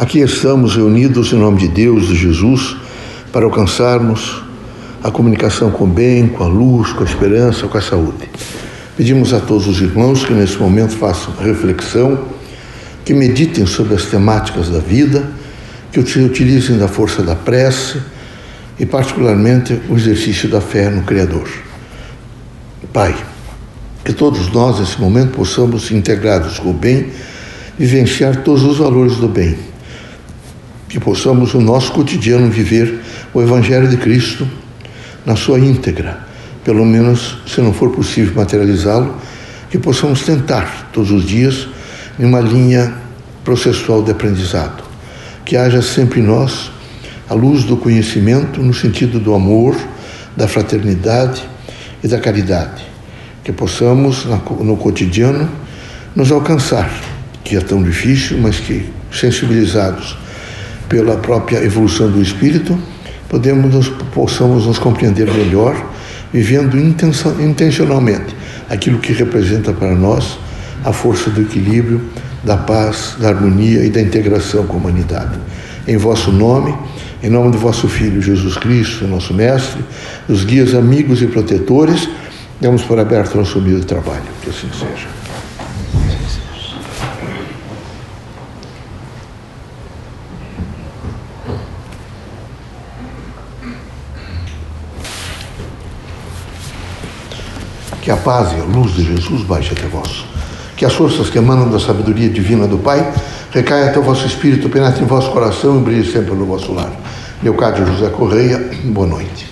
Aqui estamos reunidos em nome de Deus, de Jesus, para alcançarmos a comunicação com o bem, com a luz, com a esperança, com a saúde. Pedimos a todos os irmãos que nesse momento façam reflexão, que meditem sobre as temáticas da vida, que utilizem da força da prece e, particularmente, o exercício da fé no Criador. Pai, que todos nós, nesse momento, possamos, integrados com o bem, vivenciar todos os valores do bem. Que possamos, no nosso cotidiano, viver o Evangelho de Cristo na sua íntegra. Pelo menos, se não for possível materializá-lo, que possamos tentar todos os dias em uma linha processual de aprendizado. Que haja sempre em nós a luz do conhecimento no sentido do amor, da fraternidade e da caridade que possamos, no cotidiano, nos alcançar, que é tão difícil, mas que, sensibilizados pela própria evolução do espírito, podemos nos, possamos nos compreender melhor, vivendo intencionalmente aquilo que representa para nós a força do equilíbrio, da paz, da harmonia e da integração com a humanidade. Em vosso nome, em nome do vosso Filho Jesus Cristo, nosso Mestre, dos guias amigos e protetores, Demos por aberto nosso humilde trabalho. Que assim seja. Que a paz e a luz de Jesus baixe até vós. Que as forças que emanam da sabedoria divina do Pai recaia até o vosso espírito, penetre em vosso coração e brilhe sempre no vosso lar. Leocádio José Correia, boa noite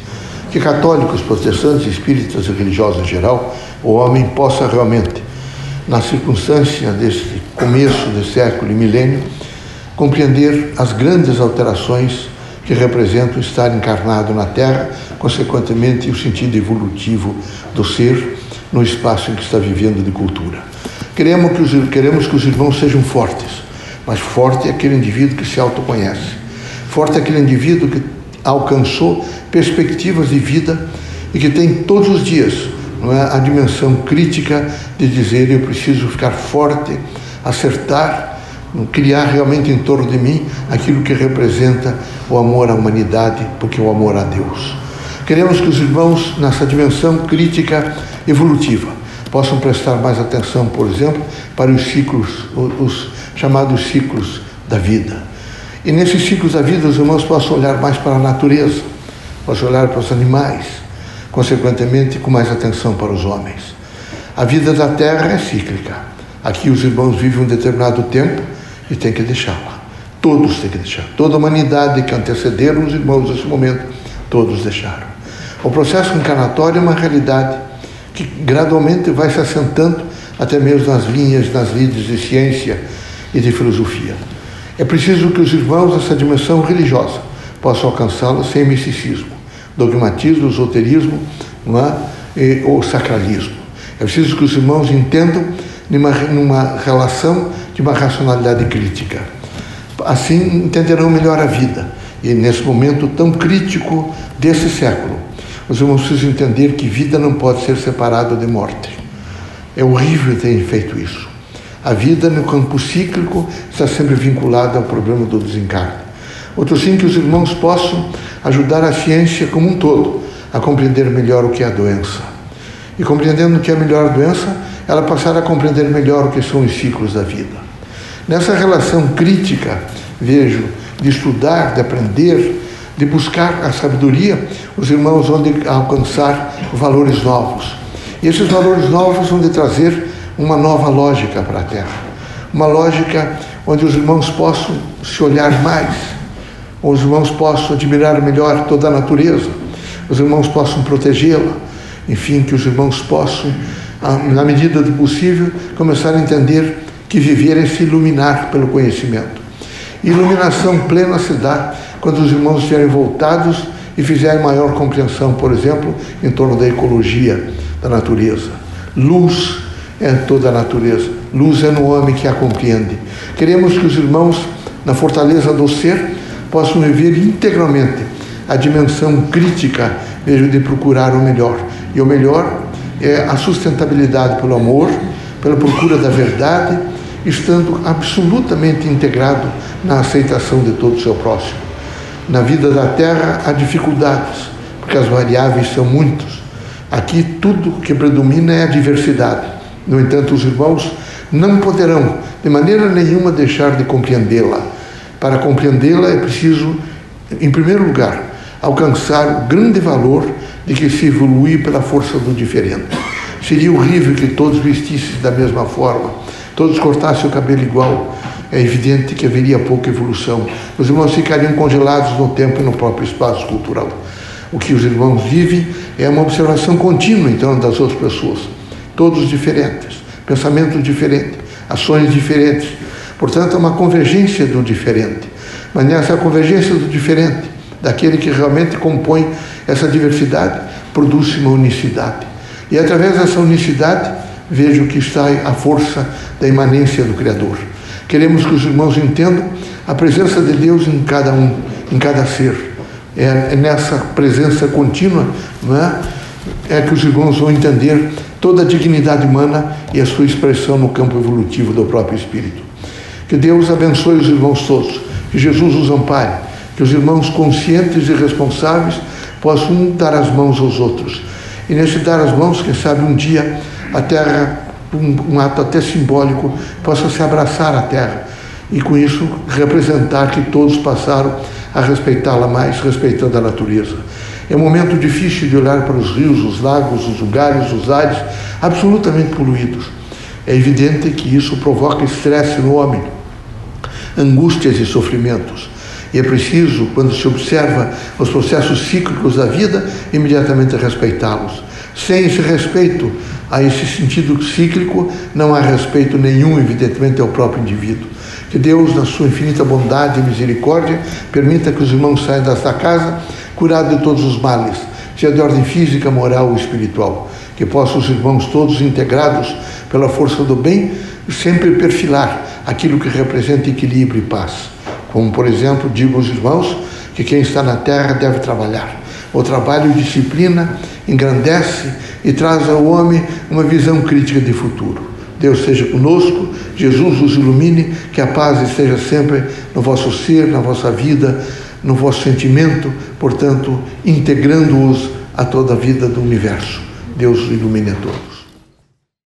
que católicos, protestantes, espíritas e religiosos em geral, o homem possa realmente, na circunstância deste começo do século e milênio, compreender as grandes alterações que representam estar encarnado na Terra, consequentemente o sentido evolutivo do ser no espaço em que está vivendo de cultura. Queremos que os, queremos que os irmãos sejam fortes, mas forte é aquele indivíduo que se autoconhece. Forte é aquele indivíduo que alcançou perspectivas de vida e que tem todos os dias não é, a dimensão crítica de dizer eu preciso ficar forte, acertar, criar realmente em torno de mim aquilo que representa o amor à humanidade, porque é o amor a Deus. Queremos que os irmãos, nessa dimensão crítica evolutiva, possam prestar mais atenção, por exemplo, para os ciclos, os chamados ciclos da vida. E nesses ciclos da vida, os irmãos possam olhar mais para a natureza, possam olhar para os animais, consequentemente, com mais atenção para os homens. A vida da terra é cíclica. Aqui os irmãos vivem um determinado tempo e têm que deixá-la. Todos têm que deixar. Toda a humanidade que antecederam os irmãos nesse momento, todos deixaram. O processo encarnatório é uma realidade que gradualmente vai se assentando até mesmo nas linhas, nas lides de ciência e de filosofia. É preciso que os irmãos dessa dimensão religiosa possam alcançá-la sem misticismo, dogmatismo, esoterismo é? e, ou sacralismo. É preciso que os irmãos entendam numa, numa relação de uma racionalidade crítica. Assim entenderão melhor a vida. E nesse momento tão crítico desse século, os irmãos precisam entender que vida não pode ser separada de morte. É horrível ter feito isso. A vida no campo cíclico está sempre vinculada ao problema do desencarne. Outro sim que os irmãos possam ajudar a ciência como um todo a compreender melhor o que é a doença. E compreendendo o que é melhor a doença, ela passar a compreender melhor o que são os ciclos da vida. Nessa relação crítica, vejo, de estudar, de aprender, de buscar a sabedoria, os irmãos vão alcançar valores novos. E esses valores novos vão de trazer uma nova lógica para a Terra. Uma lógica onde os irmãos possam se olhar mais, os irmãos possam admirar melhor toda a natureza, os irmãos possam protegê-la, enfim, que os irmãos possam, na medida do possível, começar a entender que viver é se iluminar pelo conhecimento. Iluminação plena se dá quando os irmãos estiverem voltados e fizerem maior compreensão, por exemplo, em torno da ecologia da natureza. Luz é toda a natureza. Luz é no homem que a compreende. Queremos que os irmãos, na fortaleza do ser, possam viver integralmente a dimensão crítica, vejo, de procurar o melhor. E o melhor é a sustentabilidade pelo amor, pela procura da verdade estando absolutamente integrado na aceitação de todo o seu próximo. Na vida da terra há dificuldades, porque as variáveis são muitas. Aqui tudo que predomina é a diversidade. No entanto, os irmãos não poderão de maneira nenhuma deixar de compreendê-la. Para compreendê-la é preciso, em primeiro lugar, alcançar o grande valor de que se evolui pela força do diferente. Seria horrível que todos vestissem da mesma forma, todos cortassem o cabelo igual. É evidente que haveria pouca evolução. Os irmãos ficariam congelados no tempo e no próprio espaço cultural. O que os irmãos vivem é uma observação contínua, então, das outras pessoas. Todos diferentes, pensamentos diferentes, ações diferentes. Portanto, é uma convergência do diferente. Mas nessa convergência do diferente, daquele que realmente compõe essa diversidade, produz uma unicidade. E através dessa unicidade, vejo que está a força da imanência do Criador. Queremos que os irmãos entendam a presença de Deus em cada um, em cada ser. É, é nessa presença contínua é? é que os irmãos vão entender toda a dignidade humana e a sua expressão no campo evolutivo do próprio Espírito. Que Deus abençoe os irmãos todos, que Jesus os ampare, que os irmãos conscientes e responsáveis possam dar as mãos aos outros e nesse dar as mãos, quem sabe um dia a terra, um, um ato até simbólico, possa se abraçar à terra e com isso representar que todos passaram a respeitá-la mais, respeitando a natureza. É um momento difícil de olhar para os rios, os lagos, os lugares, os ares absolutamente poluídos. É evidente que isso provoca estresse no homem, angústias e sofrimentos. E é preciso, quando se observa os processos cíclicos da vida, imediatamente respeitá-los. Sem esse respeito a esse sentido cíclico, não há respeito nenhum, evidentemente, ao próprio indivíduo. Que Deus, na sua infinita bondade e misericórdia, permita que os irmãos saiam desta casa curados de todos os males, seja de ordem física, moral ou espiritual. Que possam os irmãos todos integrados pela força do bem sempre perfilar aquilo que representa equilíbrio e paz. Como, por exemplo, digo aos irmãos que quem está na terra deve trabalhar. O trabalho e disciplina engrandece e traz ao homem uma visão crítica de futuro. Deus seja conosco, Jesus os ilumine, que a paz esteja sempre no vosso ser, na vossa vida, no vosso sentimento, portanto, integrando-os a toda a vida do universo. Deus ilumine a todos.